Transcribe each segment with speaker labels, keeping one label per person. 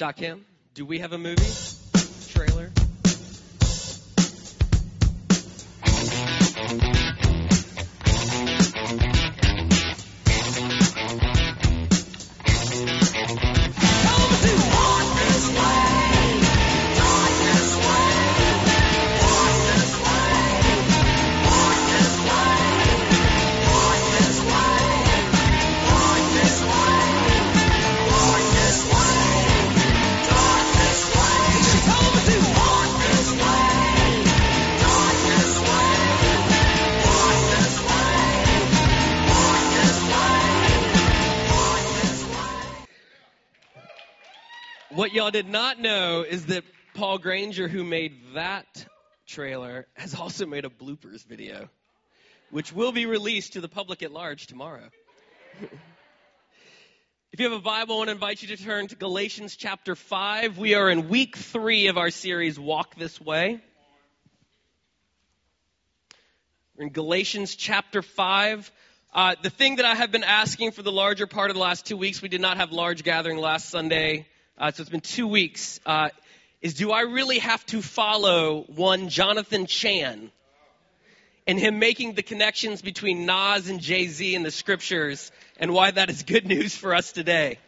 Speaker 1: Shakim, do we have a movie trailer? Did not know is that Paul Granger, who made that trailer, has also made a bloopers video, which will be released to the public at large tomorrow. if you have a Bible, I want to invite you to turn to Galatians chapter 5. We are in week three of our series, Walk This Way. We're in Galatians chapter 5. Uh, the thing that I have been asking for the larger part of the last two weeks, we did not have large gathering last Sunday uh, so it's been two weeks, uh, is do I really have to follow one Jonathan Chan and him making the connections between Nas and Jay Z in the scriptures and why that is good news for us today?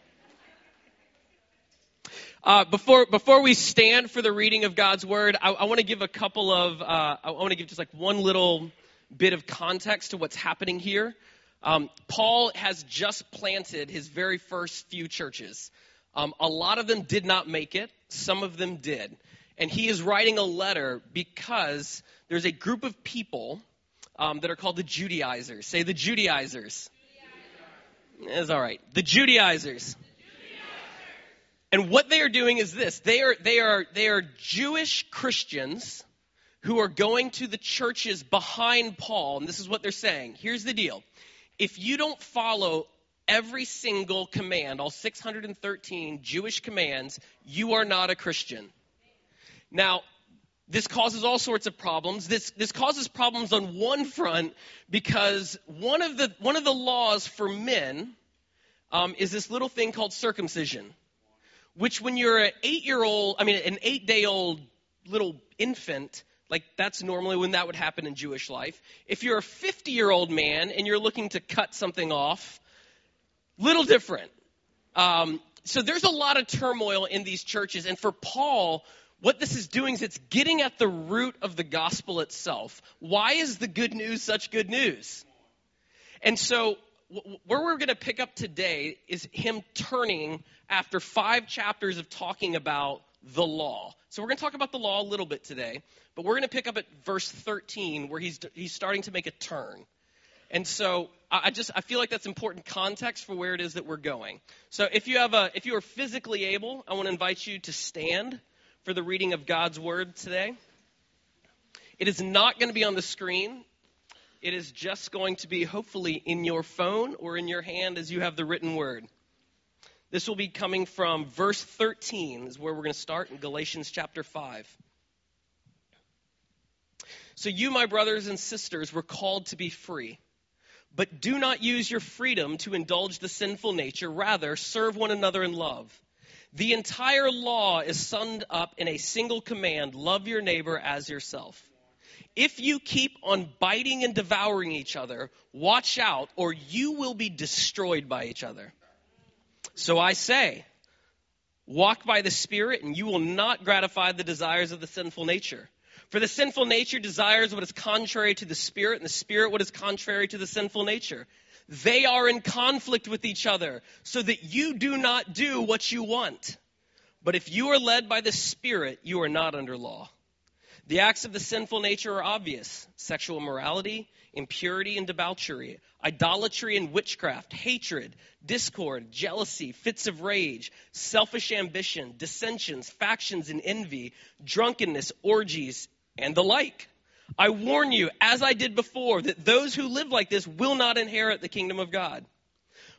Speaker 1: Uh, before before we stand for the reading of God's word, I, I want to give a couple of uh, I want to give just like one little bit of context to what's happening here. Um, Paul has just planted his very first few churches. Um, a lot of them did not make it, some of them did. And he is writing a letter because there's a group of people um, that are called the Judaizers. Say the Judaizers. Judaizers. It's all right. The Judaizers. And what they are doing is this: they are they are they are Jewish Christians who are going to the churches behind Paul, and this is what they're saying. Here's the deal: if you don't follow every single command, all 613 Jewish commands, you are not a Christian. Now, this causes all sorts of problems. This, this causes problems on one front because one of the, one of the laws for men um, is this little thing called circumcision, which when you're an eight year old, I mean, an eight day old little infant, like that's normally when that would happen in Jewish life. If you're a 50 year old man and you're looking to cut something off, Little different. Um, so there's a lot of turmoil in these churches. And for Paul, what this is doing is it's getting at the root of the gospel itself. Why is the good news such good news? And so, where we're going to pick up today is him turning after five chapters of talking about the law. So, we're going to talk about the law a little bit today, but we're going to pick up at verse 13 where he's, he's starting to make a turn. And so I just I feel like that's important context for where it is that we're going. So if you have a if you are physically able, I want to invite you to stand for the reading of God's word today. It is not going to be on the screen. It is just going to be hopefully in your phone or in your hand as you have the written word. This will be coming from verse 13 is where we're going to start in Galatians chapter 5. So you my brothers and sisters were called to be free. But do not use your freedom to indulge the sinful nature. Rather, serve one another in love. The entire law is summed up in a single command love your neighbor as yourself. If you keep on biting and devouring each other, watch out, or you will be destroyed by each other. So I say, walk by the Spirit, and you will not gratify the desires of the sinful nature. For the sinful nature desires what is contrary to the spirit, and the spirit what is contrary to the sinful nature. They are in conflict with each other, so that you do not do what you want. But if you are led by the Spirit, you are not under law. The acts of the sinful nature are obvious sexual immorality, impurity and debauchery, idolatry and witchcraft, hatred, discord, jealousy, fits of rage, selfish ambition, dissensions, factions and envy, drunkenness, orgies, and the like. I warn you, as I did before, that those who live like this will not inherit the kingdom of God.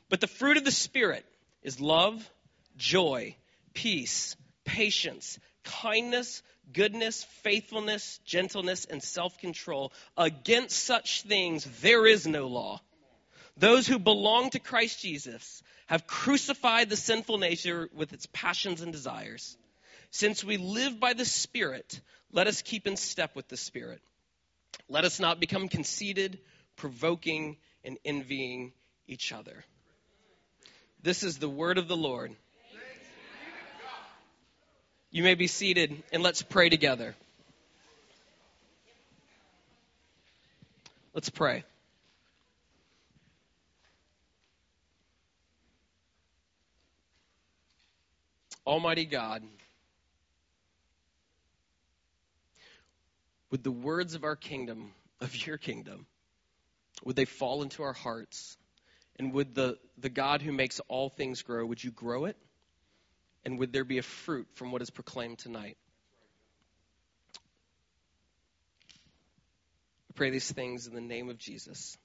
Speaker 1: But the fruit of the Spirit is love, joy, peace, patience, kindness, goodness, faithfulness, gentleness, and self control. Against such things there is no law. Those who belong to Christ Jesus have crucified the sinful nature with its passions and desires. Since we live by the Spirit, let us keep in step with the Spirit. Let us not become conceited, provoking, and envying each other. This is the word of the Lord. You may be seated and let's pray together. Let's pray. Almighty God, would the words of our kingdom, of your kingdom, would they fall into our hearts? And would the, the God who makes all things grow, would you grow it? And would there be a fruit from what is proclaimed tonight? We pray these things in the name of Jesus.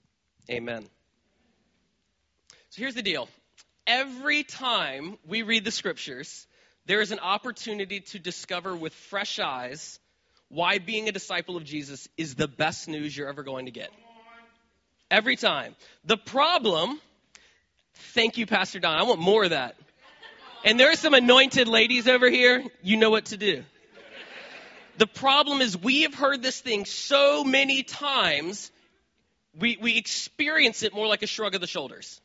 Speaker 1: Amen. So here's the deal. Every time we read the scriptures, there is an opportunity to discover with fresh eyes why being a disciple of Jesus is the best news you're ever going to get. Every time. The problem, thank you, Pastor Don. I want more of that. And there are some anointed ladies over here. You know what to do. The problem is we have heard this thing so many times, we, we experience it more like a shrug of the shoulders.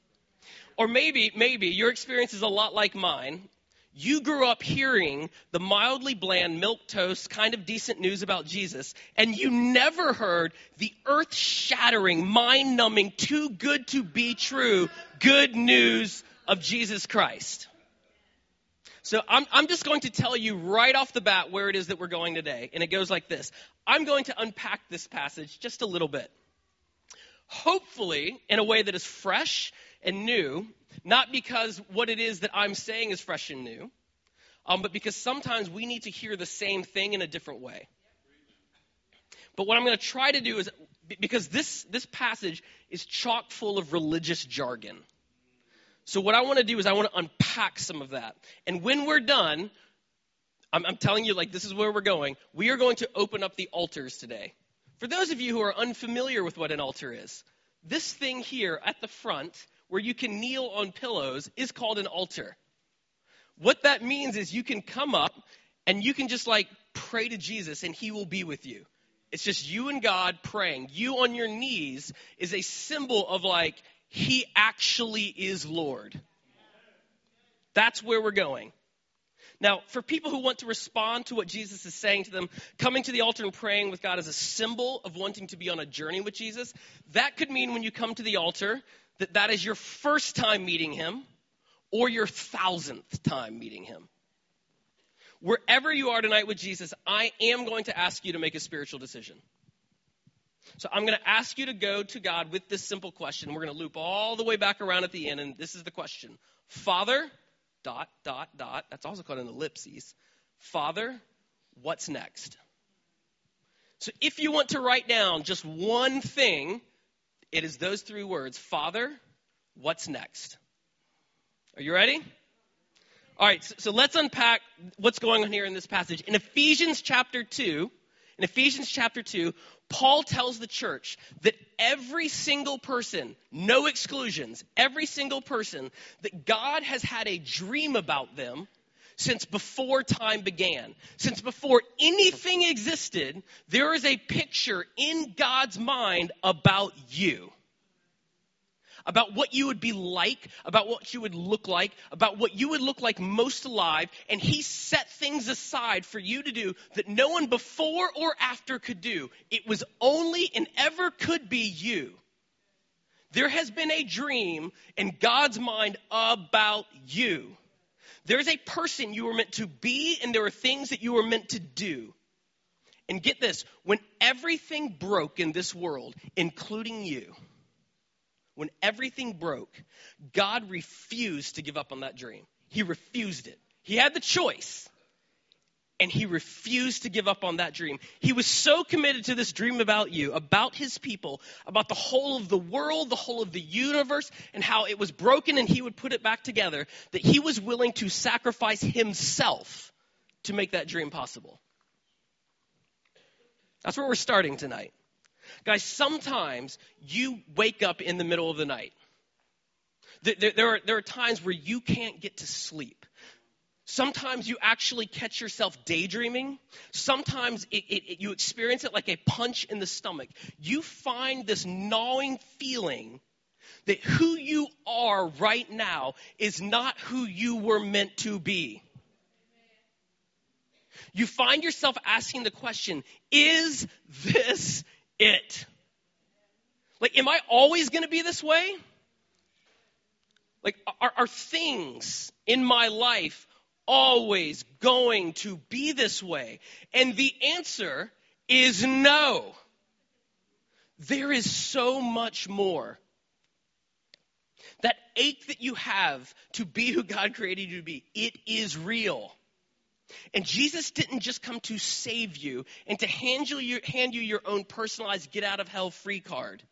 Speaker 1: Or maybe, maybe your experience is a lot like mine. You grew up hearing the mildly bland, milk toast, kind of decent news about Jesus, and you never heard the earth shattering, mind numbing, too good to be true good news of Jesus Christ. So I'm, I'm just going to tell you right off the bat where it is that we're going today. And it goes like this I'm going to unpack this passage just a little bit. Hopefully, in a way that is fresh and new, not because what it is that I'm saying is fresh and new, um, but because sometimes we need to hear the same thing in a different way. But what I'm going to try to do is, because this, this passage is chock full of religious jargon. So, what I want to do is, I want to unpack some of that. And when we're done, I'm, I'm, telling you, like, this is where we're going. We are going to open up the altars today. For those of you who are unfamiliar with what an altar is, this thing here at the front, where you can kneel on pillows, is called an altar. What that means is you can come up and you can just like pray to Jesus and he will be with you. It's just you and God praying. You on your knees is a symbol of like, he actually is Lord. That's where we're going. Now, for people who want to respond to what Jesus is saying to them, coming to the altar and praying with God is a symbol of wanting to be on a journey with Jesus. That could mean when you come to the altar that that is your first time meeting him or your thousandth time meeting him. Wherever you are tonight with Jesus, I am going to ask you to make a spiritual decision. So I'm going to ask you to go to God with this simple question. We're going to loop all the way back around at the end, and this is the question Father, dot, dot, dot. That's also called an ellipses. Father, what's next? So if you want to write down just one thing, it is those three words Father, what's next? Are you ready? All right, so, so let's unpack what's going on here in this passage. In Ephesians chapter 2, in Ephesians chapter 2, Paul tells the church that every single person, no exclusions, every single person, that God has had a dream about them since before time began. Since before anything existed, there is a picture in God's mind about you about what you would be like, about what you would look like, about what you would look like most alive, and He set things aside for you to do that no one before or after could do. It was only and ever could be you. There has been a dream in God's mind about you. There's a person you were meant to be, and there are things that you were meant to do. And get this when everything broke in this world, including you, when everything broke, God refused to give up on that dream. He refused it. He had the choice, and he refused to give up on that dream. He was so committed to this dream about you, about his people, about the whole of the world, the whole of the universe, and how it was broken and he would put it back together, that he was willing to sacrifice himself to make that dream possible. That's where we're starting tonight. Guys, sometimes you wake up in the middle of the night. There, are, there are times where you can't get to sleep. Sometimes you actually catch yourself daydreaming. Sometimes it, it, it, you experience it like a punch in the stomach. You find this gnawing feeling that who you are right now is not who you were meant to be. You find yourself asking the question, is this it? Like, am I always going to be this way? Like, are, are things in my life always going to be this way? And the answer is no. There is so much more. That ache that you have to be who God created you to be, it is real. And Jesus didn't just come to save you and to hand you your, hand you your own personalized get out of hell free card.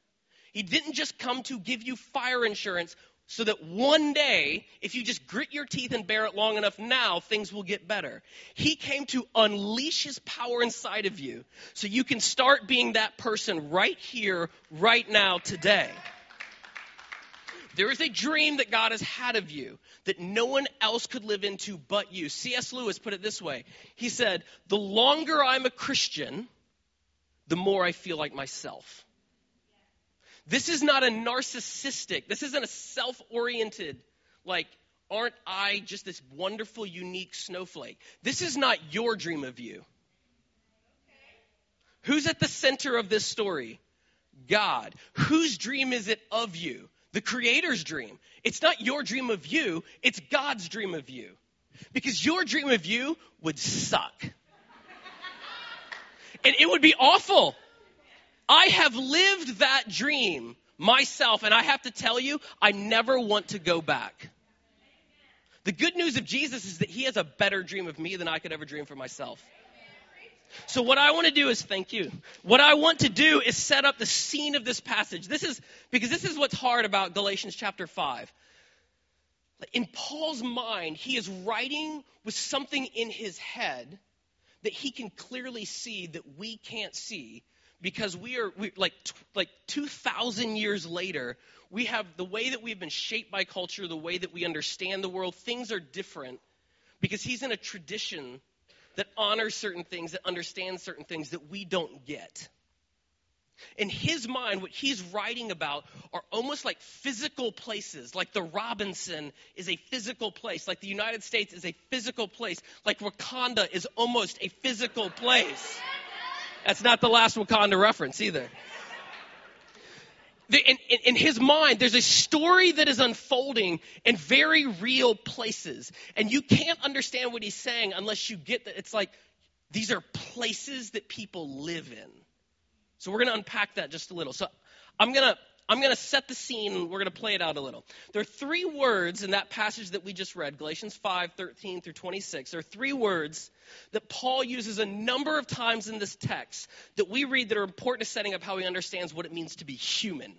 Speaker 1: He didn't just come to give you fire insurance so that one day, if you just grit your teeth and bear it long enough now, things will get better. He came to unleash his power inside of you so you can start being that person right here, right now, today. There is a dream that God has had of you that no one else could live into but you. C.S. Lewis put it this way He said, The longer I'm a Christian, the more I feel like myself. This is not a narcissistic, this isn't a self oriented, like, aren't I just this wonderful, unique snowflake? This is not your dream of you. Who's at the center of this story? God. Whose dream is it of you? The Creator's dream. It's not your dream of you, it's God's dream of you. Because your dream of you would suck. and it would be awful. I have lived that dream myself, and I have to tell you, I never want to go back. The good news of Jesus is that he has a better dream of me than I could ever dream for myself. So what I want to do is thank you. What I want to do is set up the scene of this passage. This is because this is what's hard about Galatians chapter 5. In Paul's mind, he is writing with something in his head that he can clearly see that we can't see because we are we, like like 2000 years later we have the way that we've been shaped by culture the way that we understand the world things are different because he's in a tradition that honors certain things that understands certain things that we don't get in his mind, what he's writing about are almost like physical places. Like the Robinson is a physical place. Like the United States is a physical place. Like Wakanda is almost a physical place. That's not the last Wakanda reference either. In, in, in, his mind, there's a story that is unfolding in very real places. And you can't understand what he's saying unless you get that. It's like these are places that people live in. So we're going to unpack that just a little. So I'm going to I'm going to set the scene and we're going to play it out a little. There are three words in that passage that we just read, Galatians 5 13 through 26. There are three words that Paul uses a number of times in this text that we read that are important to setting up how he understands what it means to be human.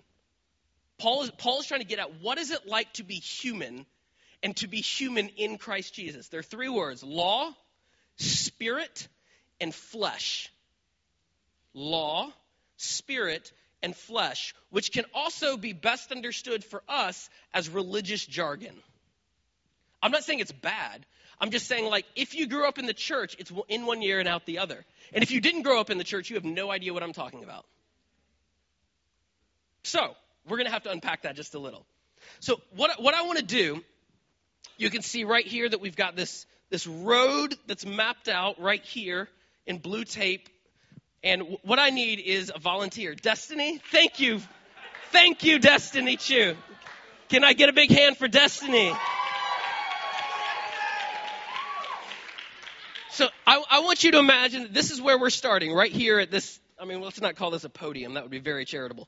Speaker 1: Paul is, Paul is trying to get at what is it like to be human and to be human in Christ Jesus. There are three words law, spirit, and flesh. Law, spirit, and flesh, which can also be best understood for us as religious jargon. I'm not saying it's bad. I'm just saying, like, if you grew up in the church, it's in one year and out the other. And if you didn't grow up in the church, you have no idea what I'm talking about. So, we're going to have to unpack that just a little. So, what, what I want to do, you can see right here that we've got this, this road that's mapped out right here in blue tape and what I need is a volunteer. Destiny, thank you. Thank you, Destiny Chu. Can I get a big hand for Destiny? So I, I, want you to imagine this is where we're starting, right here at this. I mean, let's not call this a podium. That would be very charitable.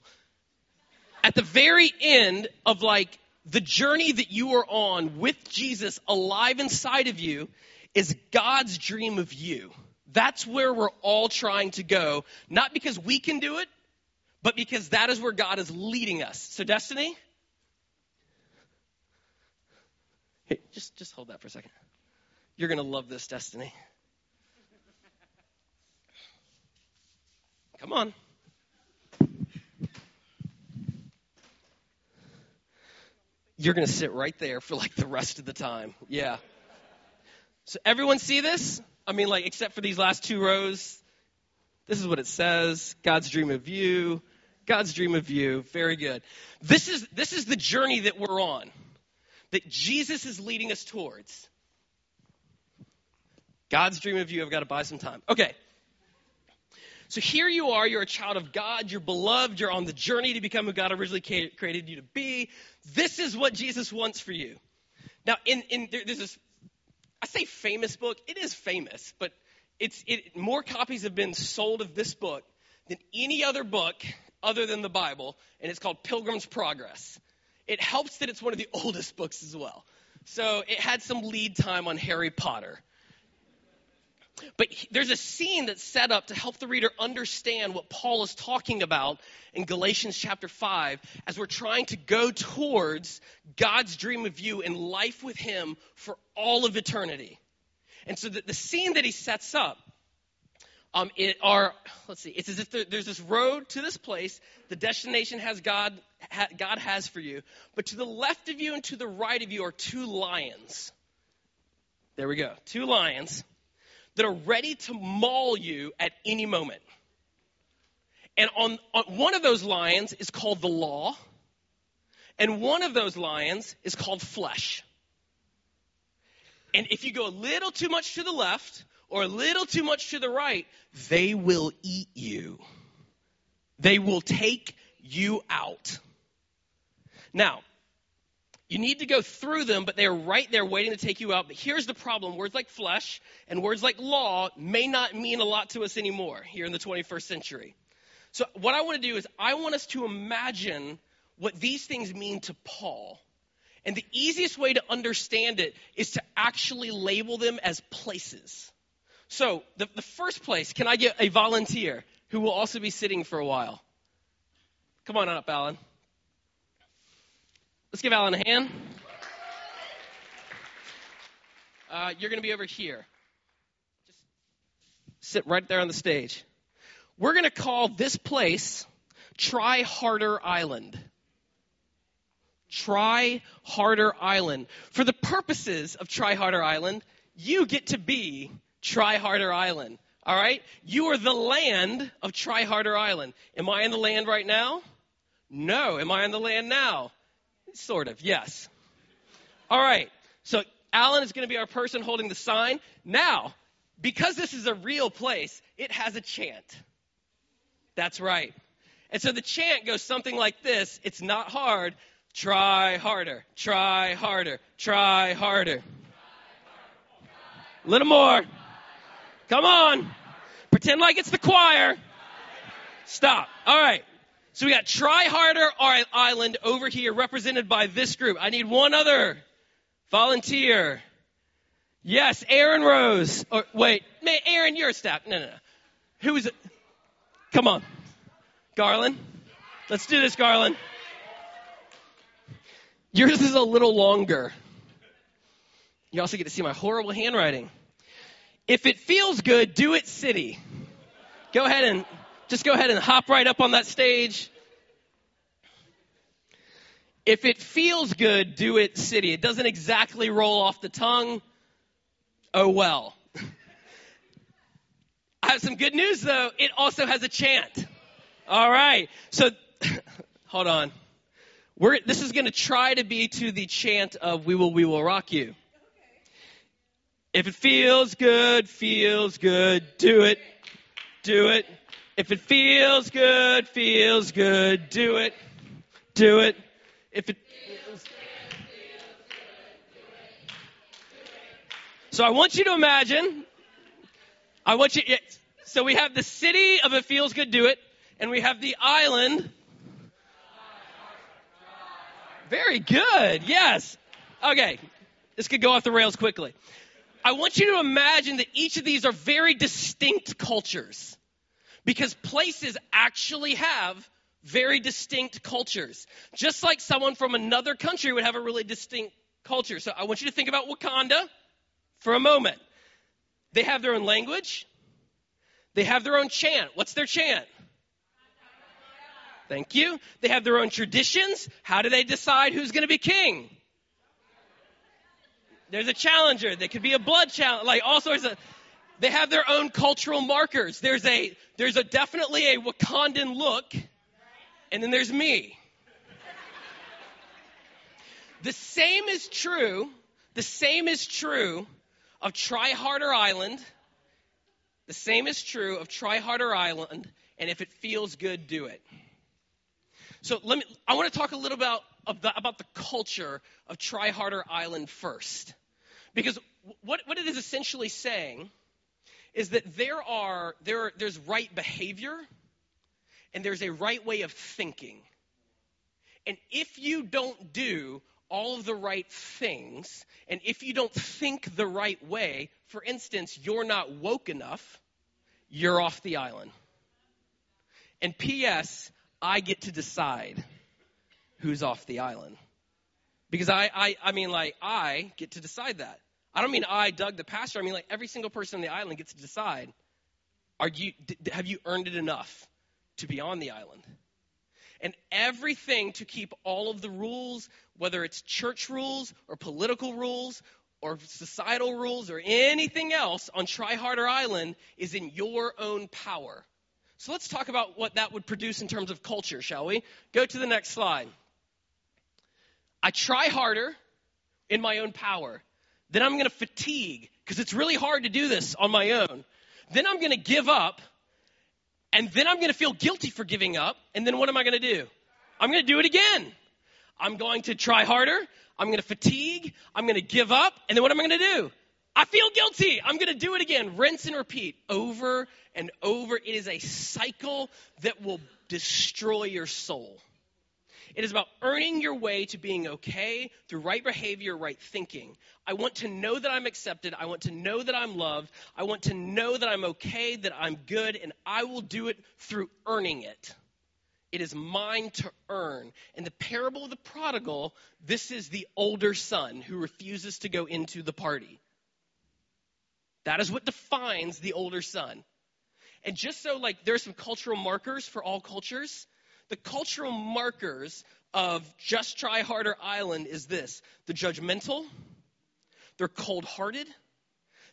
Speaker 1: At the very end of like the journey that you are on with Jesus alive inside of you is God's dream of you. That's where we're all trying to go, not because we can do it, but because that is where God is leading us. So, Destiny, hey, just, just hold that for a second. You're going to love this, Destiny. Come on. you're going to sit right there for like the rest of the time. Yeah. So everyone see this? I mean, like, except for these last two rows. This is what it says God's dream of you. God's dream of you. Very good. This is, this is the journey that we're on, that Jesus is leading us towards. God's dream of you. I've got to buy some time. Okay. So here you are, you're a child of God, you're beloved, you're on the journey to become who God originally created you to be. This is what Jesus wants for you. Now, in, in there's this, I say famous book, it is famous, but it's it, more copies have been sold of this book than any other book other than the Bible, and it's called Pilgrim's Progress. It helps that it's one of the oldest books as well. So it had some lead time on Harry Potter. But there's a scene that's set up to help the reader understand what Paul is talking about in Galatians chapter 5 as we're trying to go towards God's dream of you and life with Him for all of eternity. And so the, the scene that he sets up um, it are let's see it's as if there, there's this road to this place the destination has god ha, god has for you but to the left of you and to the right of you are two lions there we go two lions that are ready to maul you at any moment. And on, on, one of those lions is called the law, and one of those lions is called flesh. And if you go a little too much to the left or a little too much to the right, they will eat you. They will take you out. Now, you need to go through them, but they are right there waiting to take you out. But here's the problem words like flesh and words like law may not mean a lot to us anymore here in the 21st century. So, what I want to do is, I want us to imagine what these things mean to Paul. And the easiest way to understand it is to actually label them as places. So, the, the first place, can I get a volunteer who will also be sitting for a while? Come on up, Alan. Let's give Alan a hand. Uh, you're going to be over here. Just sit right there on the stage. We're going to call this place Try Harder Island. Try Harder Island. For the purposes of Try Harder Island, you get to be Try Harder Island. All right? You are the land of Try Harder Island. Am I in the land right now? No. Am I in the land now? Sort of, yes. All right. So Alan is going to be our person holding the sign. Now, because this is a real place, it has a chant. That's right. And so the chant goes something like this It's not hard. Try harder, try harder, try harder. A little more. Come on. Pretend like it's the choir. Stop. All right. So we got Try Harder Island over here, represented by this group. I need one other volunteer. Yes, Aaron Rose. Or wait, Aaron, you're a staff. No, no, no. Who is it? Come on, Garland. Let's do this, Garland. Yours is a little longer. You also get to see my horrible handwriting. If it feels good, do it, city. Go ahead and just go ahead and hop right up on that stage. If it feels good, do it city. It doesn't exactly roll off the tongue. Oh well. I have some good news though. It also has a chant. All right. So hold on. We're, this is going to try to be to the chant of We Will, We Will Rock You. If it feels good, feels good, do it. Do it. If it feels good, feels good, do it. Do it. If it feels good, So I want you to imagine I want you so we have the city of it feels good do it and we have the island Very good. Yes. Okay. This could go off the rails quickly. I want you to imagine that each of these are very distinct cultures because places actually have very distinct cultures. Just like someone from another country would have a really distinct culture. So I want you to think about Wakanda for a moment. They have their own language, they have their own chant. What's their chant? Thank you. They have their own traditions. How do they decide who's going to be king? There's a challenger. There could be a blood challenge, like all sorts of. They have their own cultural markers. There's a there's a definitely a Wakandan look, and then there's me. The same is true. The same is true of Try Harder Island. The same is true of Try Harder Island, and if it feels good, do it. So let me. I want to talk a little about about the culture of Try Harder Island first, because what what it is essentially saying is that there are there there's right behavior, and there's a right way of thinking, and if you don't do all of the right things, and if you don't think the right way, for instance, you're not woke enough, you're off the island. And P.S., I get to decide who's off the island. Because I, I, I mean, like, I get to decide that. I don't mean I, Doug, the pastor. I mean, like, every single person on the island gets to decide are you, have you earned it enough to be on the island? and everything to keep all of the rules, whether it's church rules or political rules or societal rules or anything else on Try Harder Island, is in your own power. So let's talk about what that would produce in terms of culture, shall we? Go to the next slide. I try harder in my own power. Then I'm going to fatigue because it's really hard to do this on my own. Then I'm going to give up and then I'm going to feel guilty for giving up. And then what am I going to do? I'm going to do it again. I'm going to try harder. I'm going to fatigue. I'm going to give up. And then what am I going to do? I feel guilty. I'm going to do it again. Rinse and repeat over and over. It is a cycle that will destroy your soul. It is about earning your way to being okay through right behavior, right thinking. I want to know that I'm accepted. I want to know that I'm loved. I want to know that I'm okay, that I'm good, and I will do it through earning it. It is mine to earn. In the parable of the prodigal, this is the older son who refuses to go into the party. That is what defines the older son. And just so, like, there's some cultural markers for all cultures the cultural markers of Just Try Harder Island is this the judgmental, they're cold hearted,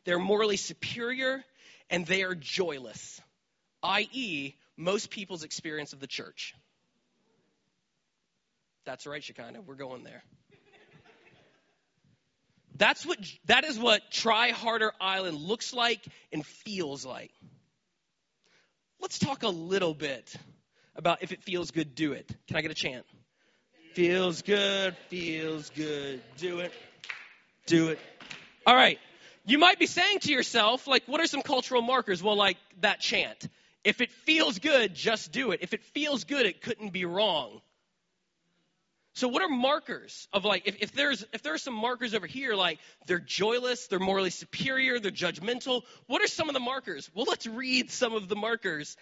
Speaker 1: they're morally superior, and they are joyless, i.e., most people's experience of the church. That's right, Shekinah. We're going there. That's what that is what Try Harder Island looks like and feels like. Let's talk a little bit about if it feels good, do it. Can I get a chant? Feels good, feels good, do it, do it. All right. You might be saying to yourself, like, what are some cultural markers? Well, like that chant. If it feels good, just do it. If it feels good, it couldn't be wrong. So what are markers of like if, if there's if there are some markers over here like they're joyless, they're morally superior, they're judgmental, what are some of the markers? Well, let's read some of the markers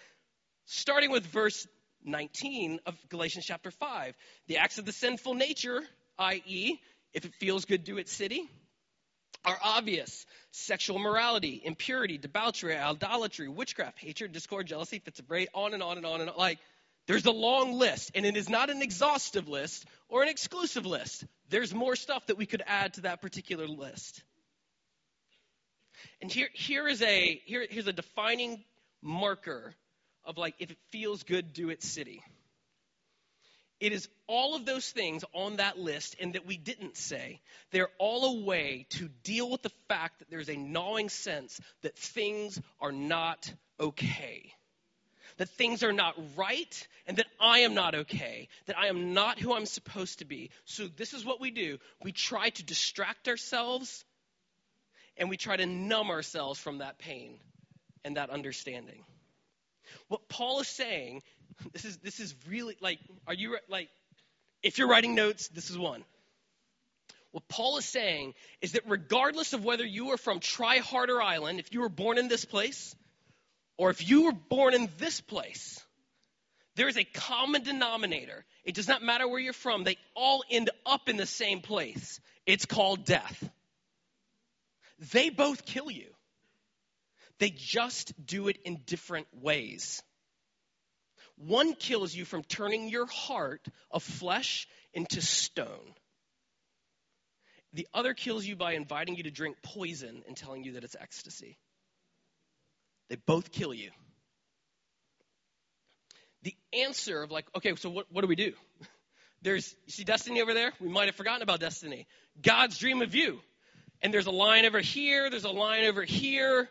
Speaker 1: starting with verse 19 of Galatians chapter 5. The acts of the sinful nature, i.e., if it feels good, do it city, are obvious sexual morality, impurity, debauchery, idolatry, witchcraft, hatred, discord, jealousy, fits of rage, on and on and on and on. Like, there's a long list, and it is not an exhaustive list or an exclusive list. There's more stuff that we could add to that particular list. And here, here is a here, here's a defining marker of like, if it feels good, do it city. It is all of those things on that list and that we didn't say. They're all a way to deal with the fact that there's a gnawing sense that things are not okay. That things are not right and that I am not okay. That I am not who I'm supposed to be. So, this is what we do we try to distract ourselves and we try to numb ourselves from that pain and that understanding. What Paul is saying, this is this is really like, are you like, if you're writing notes, this is one. What Paul is saying is that regardless of whether you are from Try Harder Island, if you were born in this place, or if you were born in this place, there is a common denominator. It does not matter where you're from, they all end up in the same place. It's called death. They both kill you. They just do it in different ways. One kills you from turning your heart of flesh into stone. The other kills you by inviting you to drink poison and telling you that it's ecstasy. They both kill you. The answer of, like, okay, so what, what do we do? There's, you see Destiny over there? We might have forgotten about Destiny. God's dream of you. And there's a line over here, there's a line over here.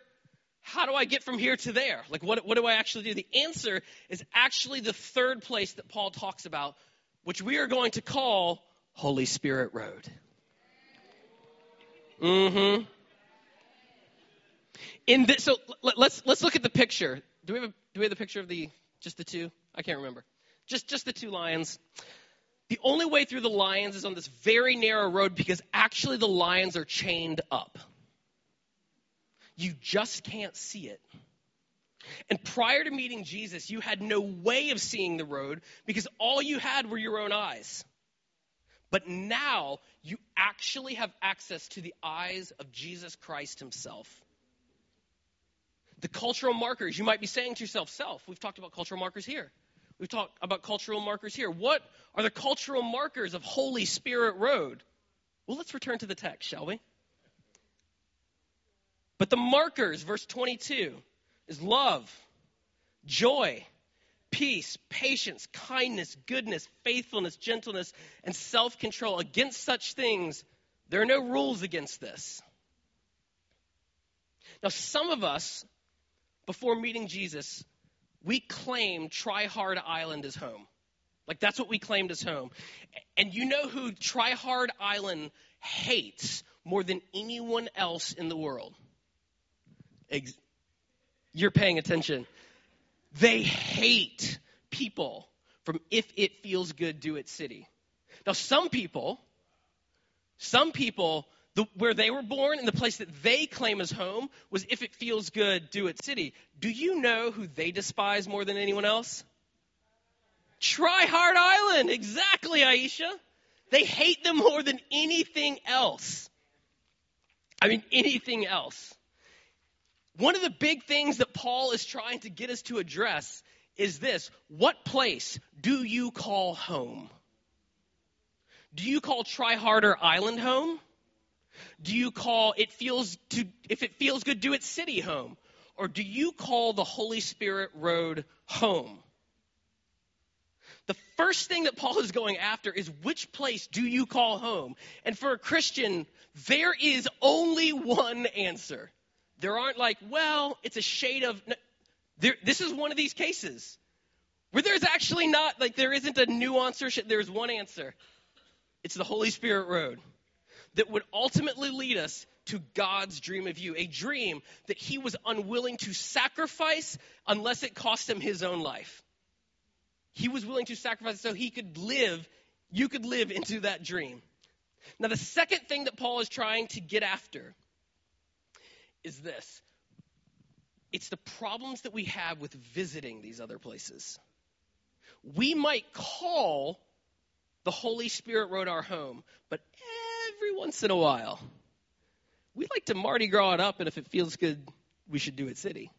Speaker 1: How do I get from here to there? Like, what, what do I actually do? The answer is actually the third place that Paul talks about, which we are going to call Holy Spirit Road. Mm-hmm. In this, so let's let's look at the picture. Do we have a, do we have the picture of the just the two? I can't remember. Just just the two lions. The only way through the lions is on this very narrow road because actually the lions are chained up. You just can't see it. And prior to meeting Jesus, you had no way of seeing the road because all you had were your own eyes. But now you actually have access to the eyes of Jesus Christ himself. The cultural markers, you might be saying to yourself, self, we've talked about cultural markers here. We've talked about cultural markers here. What are the cultural markers of Holy Spirit Road? Well, let's return to the text, shall we? But the markers, verse 22, is love, joy, peace, patience, kindness, goodness, faithfulness, gentleness, and self control. Against such things, there are no rules against this. Now, some of us, before meeting Jesus, we claim Try Hard Island as home. Like, that's what we claimed as home. And you know who Try Hard Island hates more than anyone else in the world? Ex- You're paying attention. They hate people from if it feels good, do it city. Now, some people, some people, the, where they were born and the place that they claim as home was if it feels good, do it city. Do you know who they despise more than anyone else? Try Hard Island. Exactly, Aisha. They hate them more than anything else. I mean, anything else. One of the big things that Paul is trying to get us to address is this What place do you call home? Do you call Try Harder Island home? Do you call it feels to if it feels good, do it city home? Or do you call the Holy Spirit road home? The first thing that Paul is going after is which place do you call home? And for a Christian, there is only one answer. There aren't like, well, it's a shade of. There, this is one of these cases where there's actually not, like, there isn't a nuance or. There's one answer. It's the Holy Spirit road that would ultimately lead us to God's dream of you, a dream that he was unwilling to sacrifice unless it cost him his own life. He was willing to sacrifice so he could live, you could live into that dream. Now, the second thing that Paul is trying to get after is this it's the problems that we have with visiting these other places. We might call the Holy Spirit Road our home, but every once in a while, we like to Mardi Gras it up, and if it feels good, we should do it city.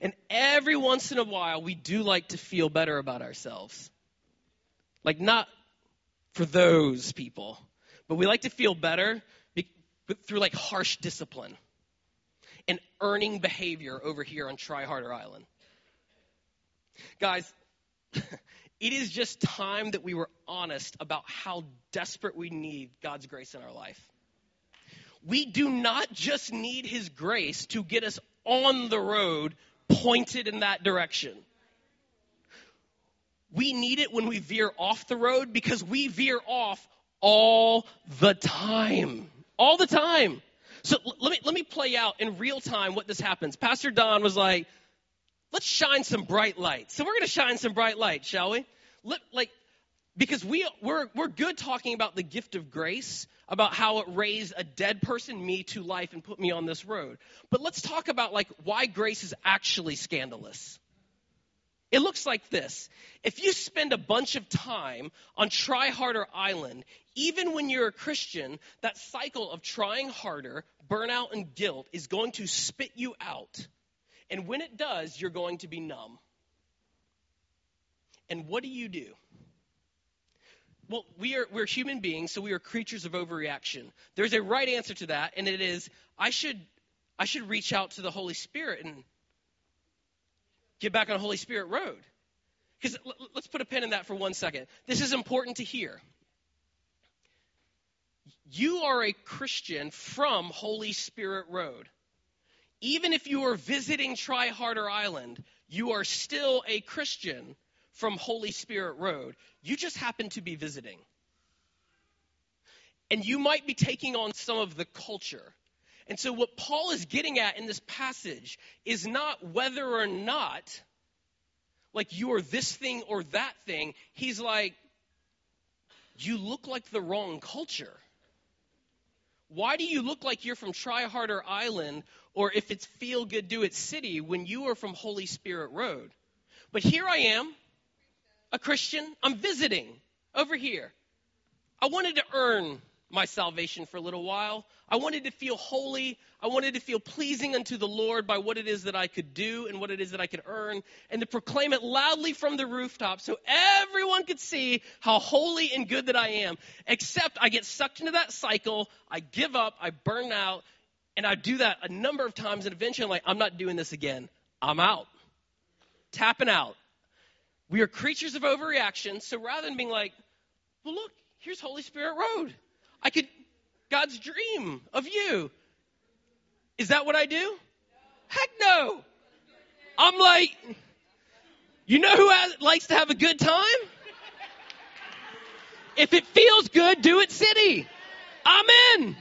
Speaker 1: And every once in a while, we do like to feel better about ourselves. Like, not for those people, but we like to feel better through like harsh discipline and earning behavior over here on Try Harder Island. Guys, it is just time that we were honest about how desperate we need God's grace in our life. We do not just need His grace to get us on the road pointed in that direction. We need it when we veer off the road because we veer off all the time all the time. So let me, let me play out in real time what this happens. Pastor Don was like, let's shine some bright light. So we're going to shine some bright light, shall we? Let, like, because we, we're, we're good talking about the gift of grace, about how it raised a dead person, me, to life and put me on this road. But let's talk about like why grace is actually scandalous. It looks like this. If you spend a bunch of time on Try Harder Island, even when you're a Christian, that cycle of trying harder, burnout, and guilt is going to spit you out. And when it does, you're going to be numb. And what do you do? Well, we are we're human beings, so we are creatures of overreaction. There's a right answer to that, and it is I should I should reach out to the Holy Spirit and get back on Holy Spirit road. Because let's put a pin in that for one second. This is important to hear. You are a Christian from Holy Spirit Road. Even if you are visiting Try Harder Island, you are still a Christian from Holy Spirit Road. You just happen to be visiting. And you might be taking on some of the culture. And so, what Paul is getting at in this passage is not whether or not, like, you are this thing or that thing. He's like, you look like the wrong culture. Why do you look like you're from Try Harder Island or if it's Feel Good Do It City when you are from Holy Spirit Road? But here I am, a Christian. I'm visiting over here. I wanted to earn my salvation for a little while. I wanted to feel holy. I wanted to feel pleasing unto the Lord by what it is that I could do and what it is that I could earn, and to proclaim it loudly from the rooftop so everyone could see how holy and good that I am. Except I get sucked into that cycle, I give up, I burn out, and I do that a number of times, and eventually I'm like, I'm not doing this again. I'm out. Tapping out. We are creatures of overreaction, so rather than being like, well, look, here's Holy Spirit Road. I could, God's dream of you. Is that what I do? Heck no. I'm like, you know who has, likes to have a good time? If it feels good, do it city. I'm in.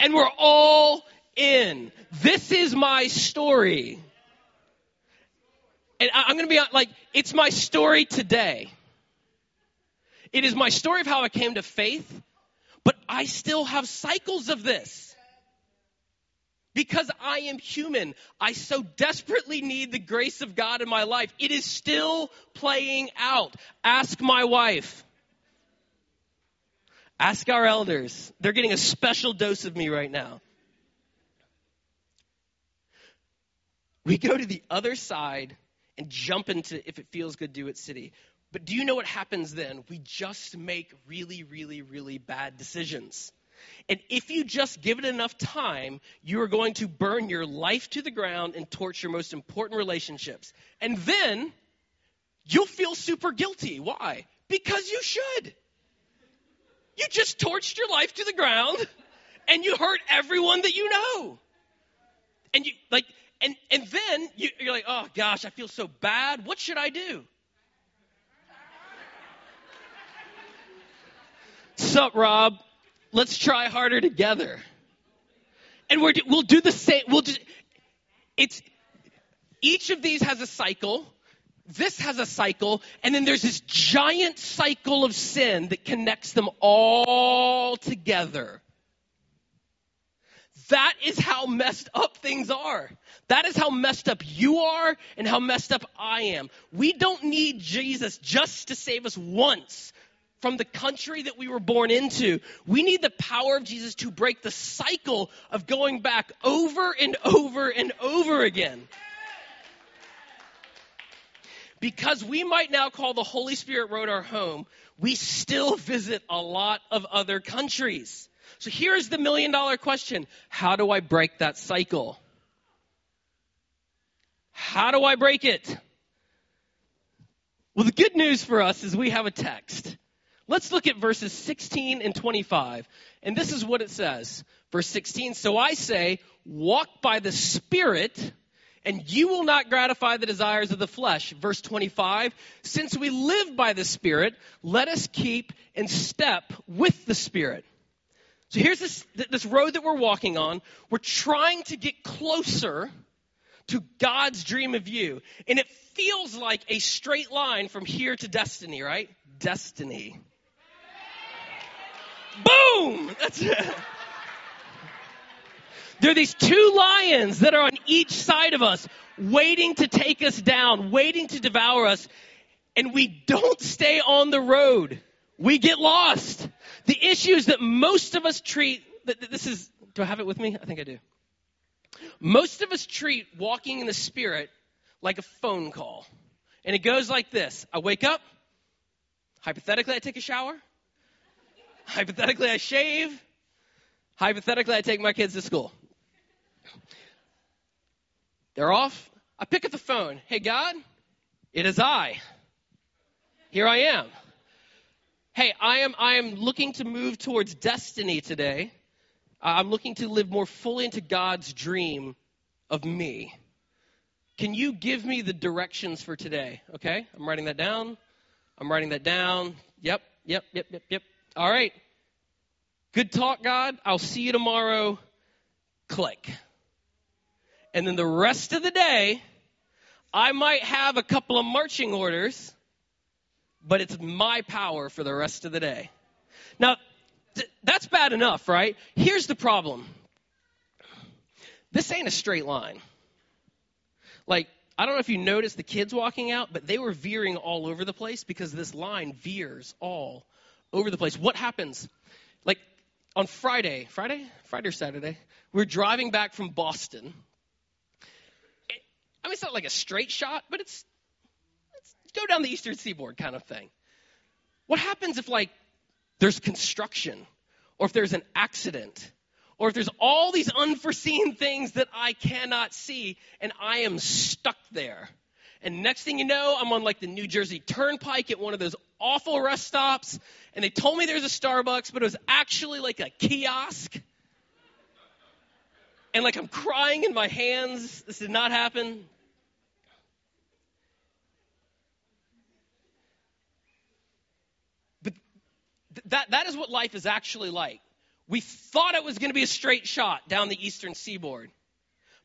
Speaker 1: And we're all in. This is my story. And I'm going to be like, it's my story today. It is my story of how I came to faith, but I still have cycles of this. Because I am human, I so desperately need the grace of God in my life. It is still playing out. Ask my wife. Ask our elders. They're getting a special dose of me right now. We go to the other side and jump into if it feels good, do it city. But do you know what happens then? We just make really, really, really bad decisions. And if you just give it enough time, you are going to burn your life to the ground and torch your most important relationships. And then you'll feel super guilty. Why? Because you should. You just torched your life to the ground and you hurt everyone that you know. And you like and and then you, you're like, oh gosh, I feel so bad. What should I do? Sup, Rob? Let's try harder together. And we will do the same. We'll just, it's, each of these has a cycle. This has a cycle. And then there's this giant cycle of sin that connects them all together. That is how messed up things are. That is how messed up you are and how messed up I am. We don't need Jesus just to save us once from the country that we were born into. We need the power of Jesus to break the cycle of going back over and over and over again. Because we might now call the Holy Spirit Road our home, we still visit a lot of other countries. So here's the million dollar question How do I break that cycle? How do I break it? Well, the good news for us is we have a text. Let's look at verses 16 and 25. And this is what it says. Verse 16 So I say, walk by the Spirit, and you will not gratify the desires of the flesh. Verse 25 Since we live by the Spirit, let us keep in step with the Spirit. So here's this, this road that we're walking on. We're trying to get closer to God's dream of you. And it feels like a straight line from here to destiny, right? Destiny. Boom! That's it. There are these two lions that are on each side of us, waiting to take us down, waiting to devour us, and we don't stay on the road. We get lost. The issue is that most of us treat, this is, do I have it with me? I think I do. Most of us treat walking in the Spirit like a phone call. And it goes like this I wake up, hypothetically, I take a shower, hypothetically, I shave, hypothetically, I take my kids to school. They're off. I pick up the phone. Hey, God, it is I. Here I am. Hey, I am, I am looking to move towards destiny today. I'm looking to live more fully into God's dream of me. Can you give me the directions for today? Okay, I'm writing that down. I'm writing that down. Yep, yep, yep, yep, yep. All right. Good talk, God. I'll see you tomorrow. Click. And then the rest of the day, I might have a couple of marching orders, but it's my power for the rest of the day. Now, th- that's bad enough, right? Here's the problem this ain't a straight line. Like, I don't know if you noticed the kids walking out, but they were veering all over the place because this line veers all over the place. What happens? Like on Friday, Friday, Friday or Saturday, we are driving back from Boston. I mean, it's not like a straight shot, but it's, it's go down the eastern seaboard kind of thing. What happens if like there's construction, or if there's an accident, or if there's all these unforeseen things that I cannot see and I am stuck there. And next thing you know, I'm on like the New Jersey Turnpike at one of those awful rest stops, and they told me there's a Starbucks, but it was actually like a kiosk. And like I'm crying in my hands. This did not happen. But th- that, that is what life is actually like. We thought it was going to be a straight shot down the eastern seaboard.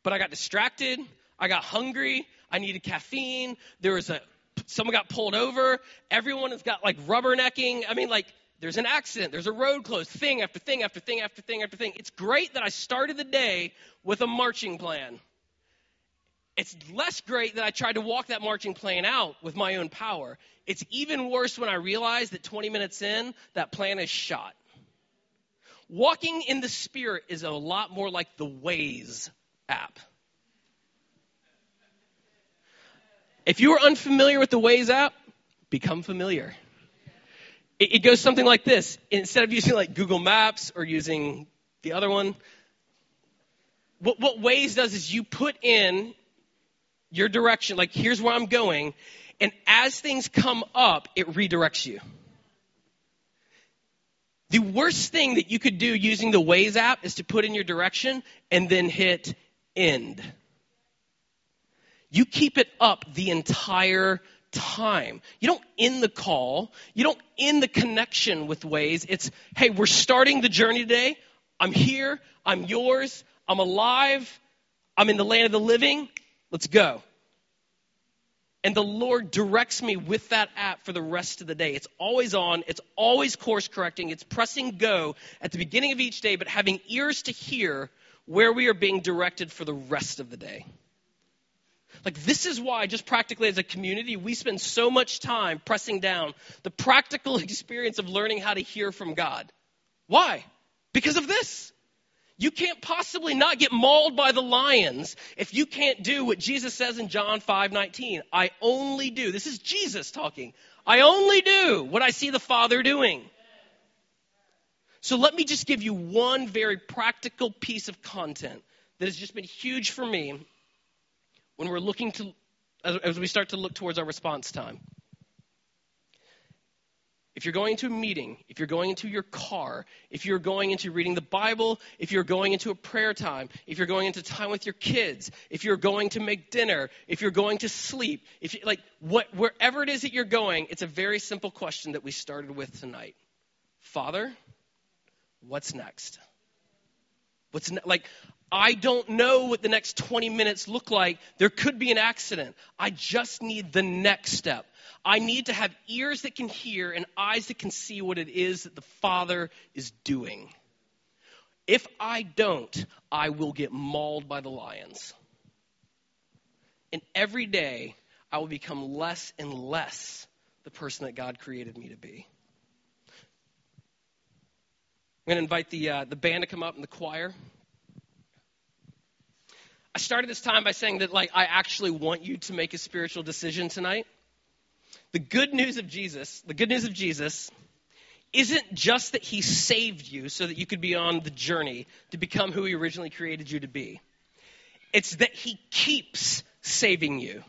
Speaker 1: But I got distracted. I got hungry. I needed caffeine. There was a, someone got pulled over. Everyone has got like rubbernecking. I mean, like, there's an accident. There's a road closed. Thing after thing after thing after thing after thing. It's great that I started the day with a marching plan. It's less great that I tried to walk that marching plan out with my own power. It's even worse when I realize that 20 minutes in, that plan is shot. Walking in the Spirit is a lot more like the Waze app. If you are unfamiliar with the Waze app, become familiar. It, it, goes something like this. Instead of using like Google Maps or using the other one, what, what Waze does is you put in your direction, like here's where I'm going, and as things come up, it redirects you. The worst thing that you could do using the Waze app is to put in your direction and then hit end. You keep it up the entire time. You don't end the call. You don't end the connection with Waze. It's, hey, we're starting the journey today. I'm here. I'm yours. I'm alive. I'm in the land of the living. Let's go. And the Lord directs me with that app for the rest of the day. It's always on, it's always course correcting, it's pressing go at the beginning of each day, but having ears to hear where we are being directed for the rest of the day. Like, this is why, just practically as a community, we spend so much time pressing down the practical experience of learning how to hear from God. Why? Because of this. You can't possibly not get mauled by the lions if you can't do what Jesus says in John 5:19. I only do. This is Jesus talking. I only do what I see the Father doing. So let me just give you one very practical piece of content that has just been huge for me when we're looking to as we start to look towards our response time. If you're going into a meeting, if you're going into your car, if you're going into reading the Bible, if you're going into a prayer time, if you're going into time with your kids, if you're going to make dinner, if you're going to sleep, if you, like what, wherever it is that you're going, it's a very simple question that we started with tonight. Father, what's next? What's like I don't know what the next 20 minutes look like. There could be an accident. I just need the next step. I need to have ears that can hear and eyes that can see what it is that the Father is doing. If I don't, I will get mauled by the lions. And every day, I will become less and less the person that God created me to be. I'm going to invite the, uh, the band to come up and the choir. I started this time by saying that, like, I actually want you to make a spiritual decision tonight. The good news of Jesus, the good news of Jesus, isn't just that he saved you so that you could be on the journey to become who he originally created you to be. It's that he keeps saving you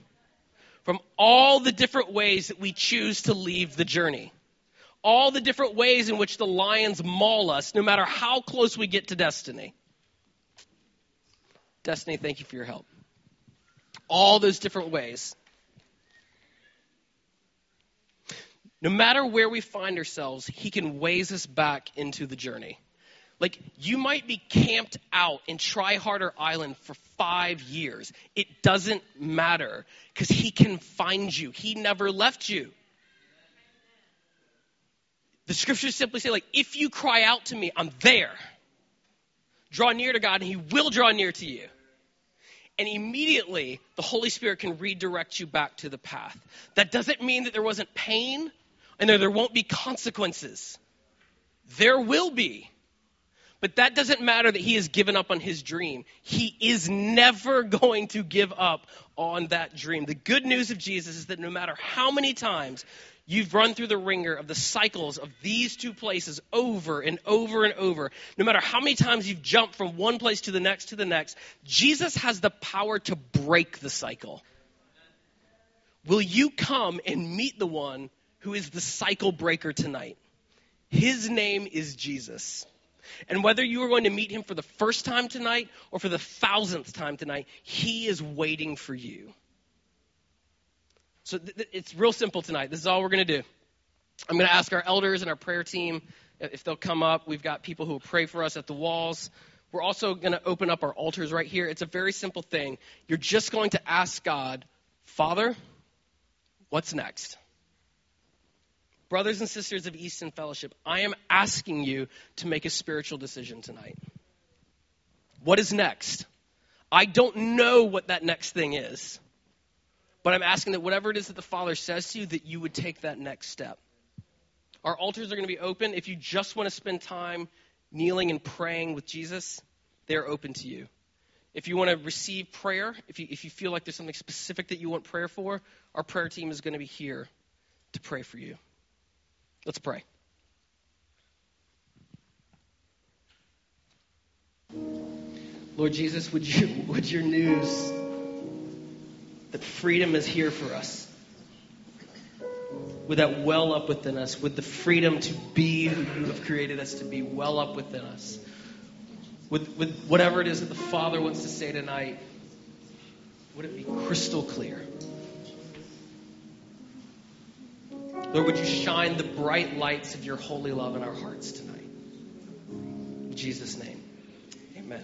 Speaker 1: from all the different ways that we choose to leave the journey. All the different ways in which the lions maul us, no matter how close we get to destiny. Destiny, thank you for your help. All those different ways. No matter where we find ourselves, He can waze us back into the journey. Like, you might be camped out in Try Harder Island for five years. It doesn't matter because He can find you. He never left you. The scriptures simply say, like, if you cry out to me, I'm there. Draw near to God, and He will draw near to you and immediately the Holy Spirit can redirect you back to the path. That doesn't mean that there wasn't pain and that there won't be consequences. There will be. But that doesn't matter that he has given up on his dream. He is never going to give up on that dream. The good news of Jesus is that no matter how many times You've run through the wringer of the cycles of these two places over and over and over. No matter how many times you've jumped from one place to the next to the next, Jesus has the power to break the cycle. Will you come and meet the one who is the cycle breaker tonight? His name is Jesus. And whether you are going to meet him for the first time tonight or for the thousandth time tonight, he is waiting for you. So th- th- it's real simple tonight. This is all we're going to do. I'm going to ask our elders and our prayer team if they'll come up. We've got people who will pray for us at the walls. We're also going to open up our altars right here. It's a very simple thing. You're just going to ask God, Father, what's next? Brothers and sisters of Easton Fellowship, I am asking you to make a spiritual decision tonight. What is next? I don't know what that next thing is. But I'm asking that whatever it is that the Father says to you, that you would take that next step. Our altars are going to be open. If you just want to spend time kneeling and praying with Jesus, they're open to you. If you want to receive prayer, if you, if you feel like there's something specific that you want prayer for, our prayer team is going to be here to pray for you. Let's pray. Lord Jesus, would, you, would your news that freedom is here for us. Would that well up within us? Would the freedom to be who you have created us to be well up within us? With, with whatever it is that the Father wants to say tonight, would it be crystal clear? Lord, would you shine the bright lights of your holy love in our hearts tonight? In Jesus' name, amen.